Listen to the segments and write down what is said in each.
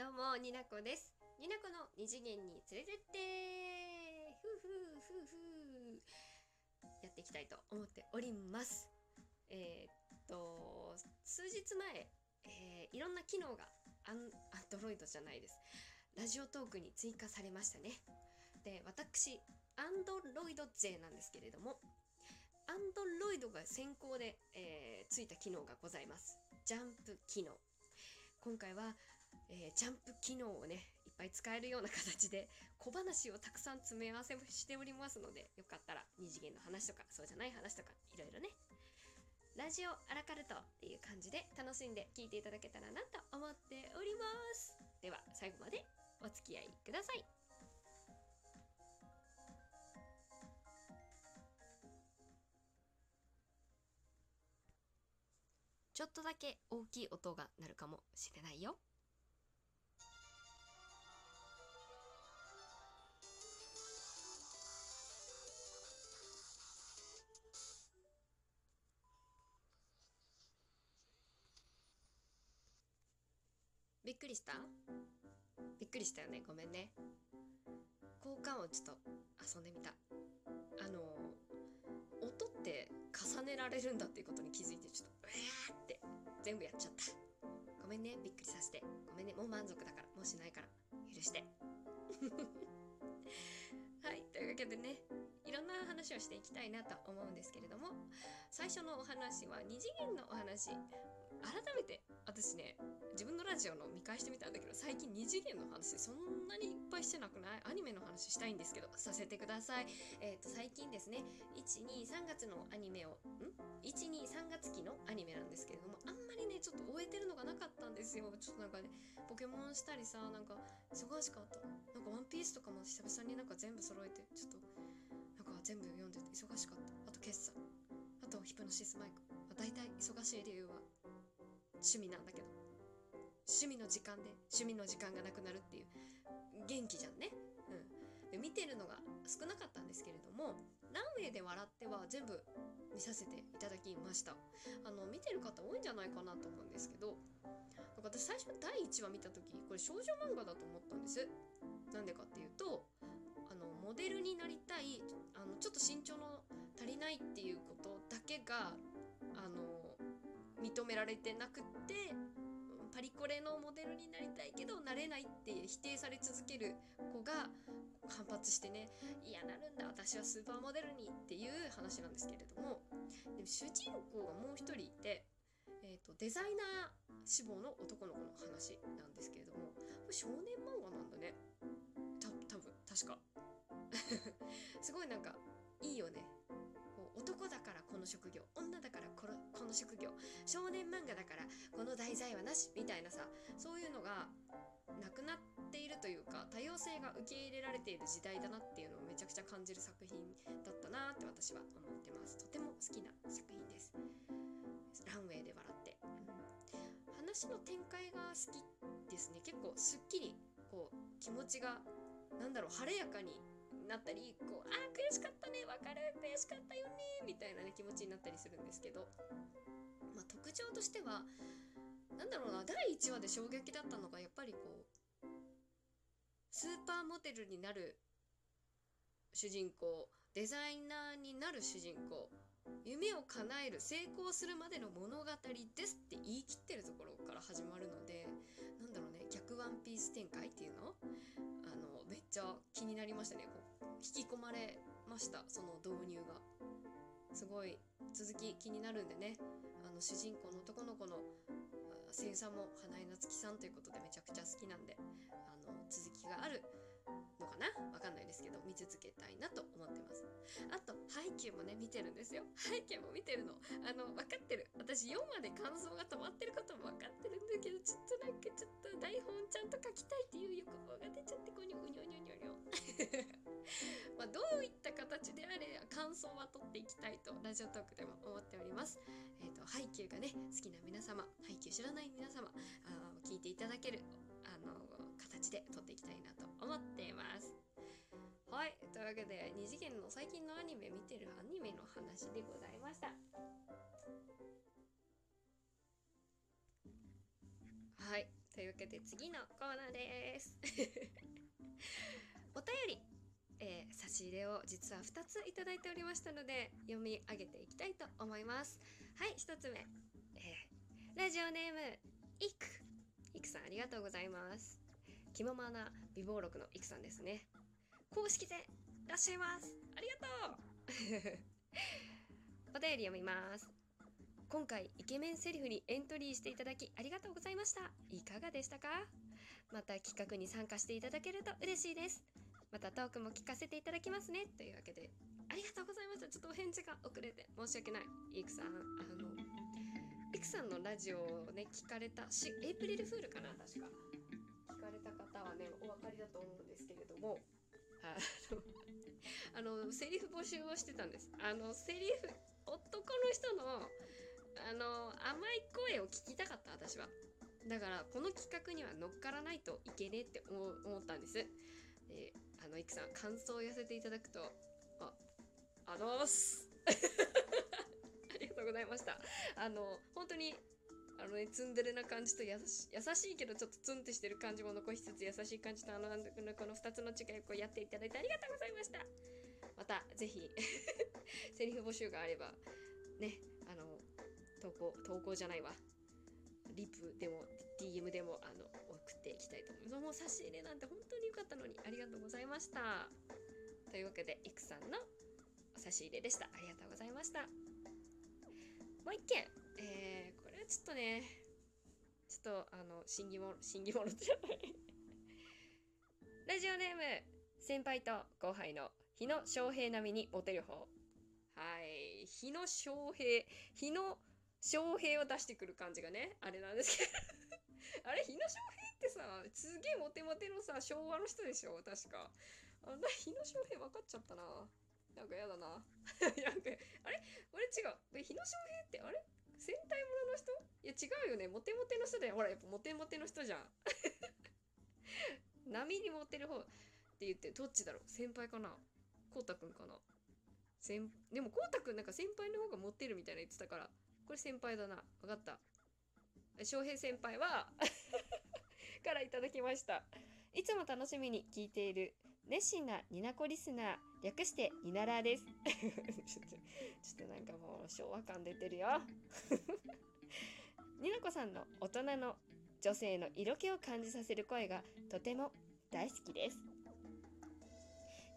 どうもになこです。になこの二次元に連れてってふうふふふやっていきたいと思っております。えー、っと数日前、えー、いろんな機能がアンアンドロイドじゃないです。ラジオトークに追加されましたね。で私アンドロイド勢なんですけれどもアンドロイドが先行で、えー、ついた機能がございます。ジャンプ機能。今回はえー、ジャンプ機能をねいっぱい使えるような形で小話をたくさん詰め合わせしておりますのでよかったら二次元の話とかそうじゃない話とかいろいろね。ラジオアラカルトっていう感じで楽しんで聞いていただけたらなと思っております。では最後までお付き合いください。ちょっとだけ大きい音が鳴るかもしれないよ。びっくりした？びっくりしたよね。ごめんね。交換をちょっと遊んでみた。あの音って重ねられるんだっていうことに気づいてちょっとうわーって全部やっちゃった。ごめんね。びっくりさせて。ごめんね。もう満足だから。もうしないから。許して。はい。というわけでねいろんな話をしていきたいなと思うんですけれども最初のお話は二次元のお話。改めて私ね自分のラジオの見返してみたんだけど最近2次元の話そんなにいっぱいしてなくない？アニメの話したいんですけどさせてください。えっ、ー、と最近ですね123月のアニメをん？123月期のアニメなんですけれどもあんまりねちょっと終えてるのがなかったんですよ。ちょっとなんかねポケモンしたりさなんか忙しかった。なんかワンピースとかも久々になんか全部揃えてちょっとなんか全部読んでて忙しかった。あと決算あとヒプノシスマイク、まあ、大体忙しい理由は趣味なんだけど。趣味の時間で趣味の時間がなくなるっていう。元気じゃんね。うん、で見てるのが少なかったんですけれどもランウェイで笑っては全部見させていただきました。あの見てる方多いんじゃないかなと思うんですけどか私最初第1話見た時これ少女漫画だと思ったんです。なんでかっていうとあのモデルになりたいあのちょっと身長の足りないっていうことだけがあの認められてなくってパリコレのモデルになりたいけどなれないって否定され続ける子が反発してね嫌なるんだ私はスーパーモデルにっていう話なんですけれどもでも主人公がもう一人いて、えーと、デザイナー志望の男の子の話なんですけれども少年漫画なんだね。た多分確か。すごいなんかいいよね。男だからこの職業女だからこのこの職業少年漫画だからこの題材はなしみたいなさそういうのがなくなっているというか多様性が受け入れられている時代だなっていうのをめちゃくちゃ感じる作品だったなって私は思ってます。とても好きな作品です。ランウェイで笑って、うん、話の展開が好きですね。結構すっきりこう気持ちがなんだろう晴れやかになったりこうあー悔しかったねわかる悔しかったよねみたいなね気持ちになったりするんですけど、まあ、特徴としてはなんだろうな第1話で衝撃だったのがやっぱりこうスーパーモデルになる主人公デザイナーになる主人公夢を叶える成功するまでの物語ですって言い切ってるところから始まるのでなんだろうね逆ワンピース展開っていうの？あのめっちゃ気になりましたね。こう引き込まれましたその導入が。すごい続き気になるんでね。あの主人公の男の子の声優さんも花江夏樹さんということでめちゃくちゃ好きなんであの続きがあるのかな？わかんないですけど見続けたいなと思ってます。あとハイキューもね見てるんですよ。ハイキューも見てるの。あの分かってる。私4話で感想が止まってることも分かってるんだけどちょっとなんかちょっと台本ちゃんと書きたいっていう欲望が出ちゃっ まあどういった形であれ感想は録っていきたいとラジオトークでも思っております。えっ、ー、とハイキューがね好きな皆様ハイキュー知らない皆様あ聞いていただけるあの形で録っていきたいなと思っています。はいというわけで2次元の最近のアニメ見てるアニメの話でございました。はいというわけで次のコーナーです。お便り、えー、差し入れを実は2ついただいておりましたので読み上げていきたいと思います。はい1つ目、えー、ラジオネームいくいくさんありがとうございます。気ままな美貌録のいくさんですね。公式でいらっしゃいます。ありがとう。お便り読みます。今回イケメンセリフにエントリーしていただきありがとうございました。いかがでしたか？また企画に参加していただけると嬉しいです。またトークも聞かせていただきますね。というわけでありがとうございました。ちょっとお返事が遅れて申し訳ない。イクさんあのイクさんのラジオをね聞かれたしエイプリルフールかな確か。聞かれた方はねお分かりだと思うんですけれども。あのあのセリフ募集をしてたんです。あのセリフ男の人のあの甘い声を聞きたかった私は。だからこの企画には乗っからないといけねえって思ったんです。えー、あのいくさん感想を寄せていただくとああのーす。ありがとうございました。あの本当にあのねツンデレな感じと優し優しいけどちょっとツンってしてる感じも残しつつ優しい感じとあのこの2つの違いをこうやっていただいてありがとうございました。またぜひ セリフ募集があればねあの投稿投稿じゃないわ。リプでも DM でもあのっていきたいと思います。もう差し入れなんて本当に良かったのにありがとうございました。というわけでいくさんのお差し入れでした。ありがとうございました。もう一件。えー、これはちょっとねちょっとあの審議物審議物じゃない。ラジオネーム先輩と後輩の日野翔平並みにモテる方。はい。日野翔平日野翔平を出してくる感じがね、あれなんですけど。あれ、日野翔平ってさ、すげえモテモテのさ、昭和の人でしょ確か。あんな日野翔平分かっちゃったな。なんかやだな。なんか、あれ？俺違う。日野翔平って、あれ？戦隊ものの人？いや違うよね。モテモテの人だよ。ほら、やっぱモテモテの人じゃん。波にモテる方って言って、どっちだろう？先輩かな？こうたくんかな？先でもこうたくんなんか先輩の方がモテるみたいな言ってたからこれ先輩だな。分かった。翔平先輩はからいただきました。いつも楽しみに聞いている熱心なニナコリスナー、略してニナラです。ちょっとなんかもう昭和感出てるよ。ニナコさんの大人の女性の色気を感じさせる声がとても大好きです。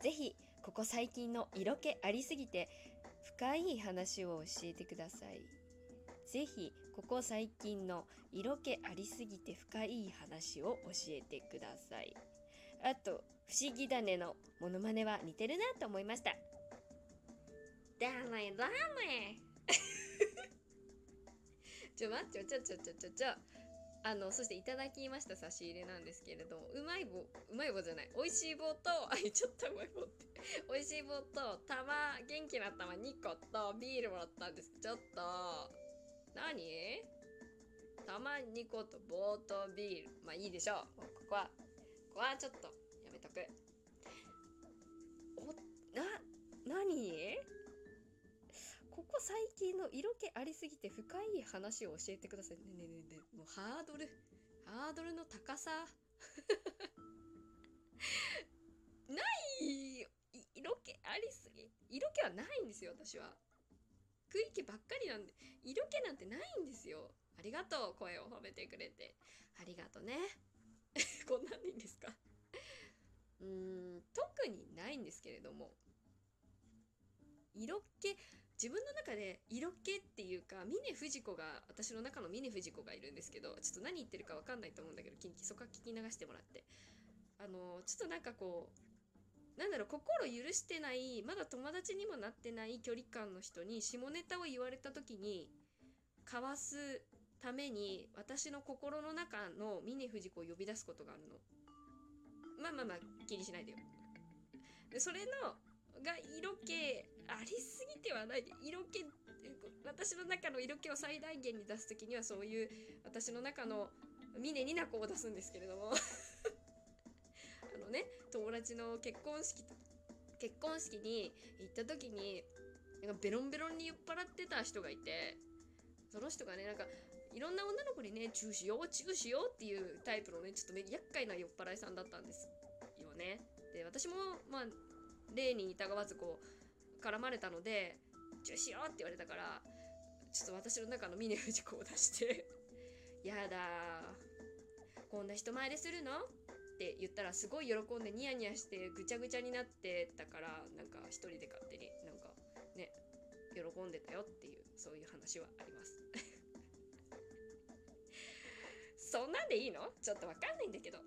ぜひ、ここ最近の色気ありすぎて深い話を教えてください。ぜひここ最近の色気ありすぎて深い話を教えてください。あと、不思議種のモノマネは似てるなと思いました。だめだめちょ待ってちょちょちょちょちょ。あの、そしていただきました差し入れなんですけれども、うまい棒、うまい棒じゃない。美味しい棒と、あ、っちゃったうまい棒って。美味しい棒と、玉、元気な玉2個と、ビールもらったんです。ちょっと、何？たまにことボートビール。まあいいでしょう。ここは、ここはちょっとやめとく。お、な、何？ここ最近の色気ありすぎて深い話を教えてください。ねねねねもうハードル、ハードルの高さ。ない色気ありすぎ。色気はないんですよ、私は。食い気ばっかりなんで、色気なんてないんですよ。ありがとう、声を褒めてくれて。ありがとね。こんなんでいいんですか？うーん、特にないんですけれども、色気、自分の中で色気っていうか、峰不二子が、私の中の峰不二子がいるんですけど、ちょっと何言ってるかわかんないと思うんだけど、そこは聞き流してもらって。あの、ちょっとなんかこう、なんだろう、心許してない、まだ友達にもなってない距離感の人に下ネタを言われた時に、かわすために、私の心の中の峰不二子を呼び出すことがあるの。まあまあまあ、気にしないでよ。で、それの、が色気ありすぎてはない。色気、私の中の色気を最大限に出す時にはそういう私の中の峰にな子を出すんですけれどもね友達の結婚式結婚式に行った時になんかベロンベロンに酔っ払ってた人がいてその人がねなんかいろんな女の子にねチューしようチューしようっていうタイプのねちょっと厄介な酔っ払いさんだったんですよ。ね。で私もまあ例に疑わずこう絡まれたのでチューしようって言われたからちょっと私の中の峰不二子を出してやだこんな人前でするの？って言ったらすごい喜んでニヤニヤしてぐちゃぐちゃになってたからなんか一人で勝手になんかね喜んでたよっていうそういう話はあります。そんなんでいいの？ちょっとわかんないんだけど。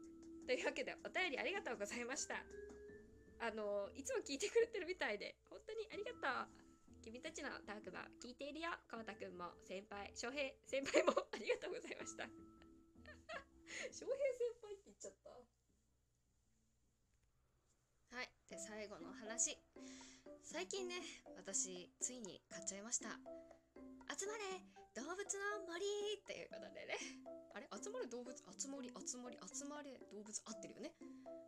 というわけでお便りありがとうございました。あのいつも聞いてくれてるみたいで本当にありがとう。君たちのトークも聞いているよ。こうたくんも先輩翔平先輩も ありがとうございました。翔平先輩って言っちゃったはいで最後の話。最近ね私ついに買っちゃいました。集まれ動物の森っていうことでね。あれ？集まれ動物？集まり集まり集まれ動物合ってるよね。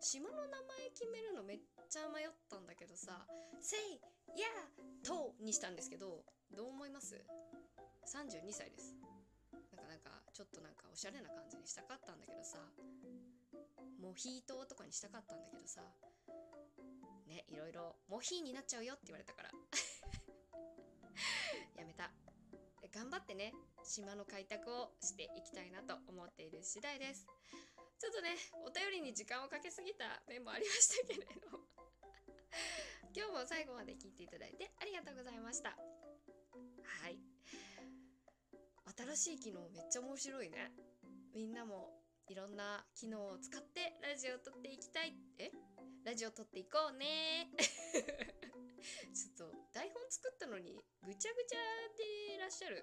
島の名前決めるのめっちゃ迷ったんだけどさ「せいやと」にしたんですけどどう思います ?32 歳です。なんかなんかちょっとなんかおしゃれな感じにしたかったんだけどさもうヒートとかにしたかったんだけどさいろいろモヒーになっちゃうよって言われたから。やめた。頑張ってね島の開拓をしていきたいなと思っている次第です。ちょっとねお便りに時間をかけすぎた面もありましたけれど 今日も最後まで聞いていただいてありがとうございました。はい。新しい機能めっちゃ面白いね。みんなもいろんな機能を使ってラジオを撮っていきたい。え？ラジオ撮っていこうね。ちょっと台本作ったのにぐちゃぐちゃでいらっしゃる。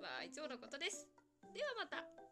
まあいつものことです。ではまた。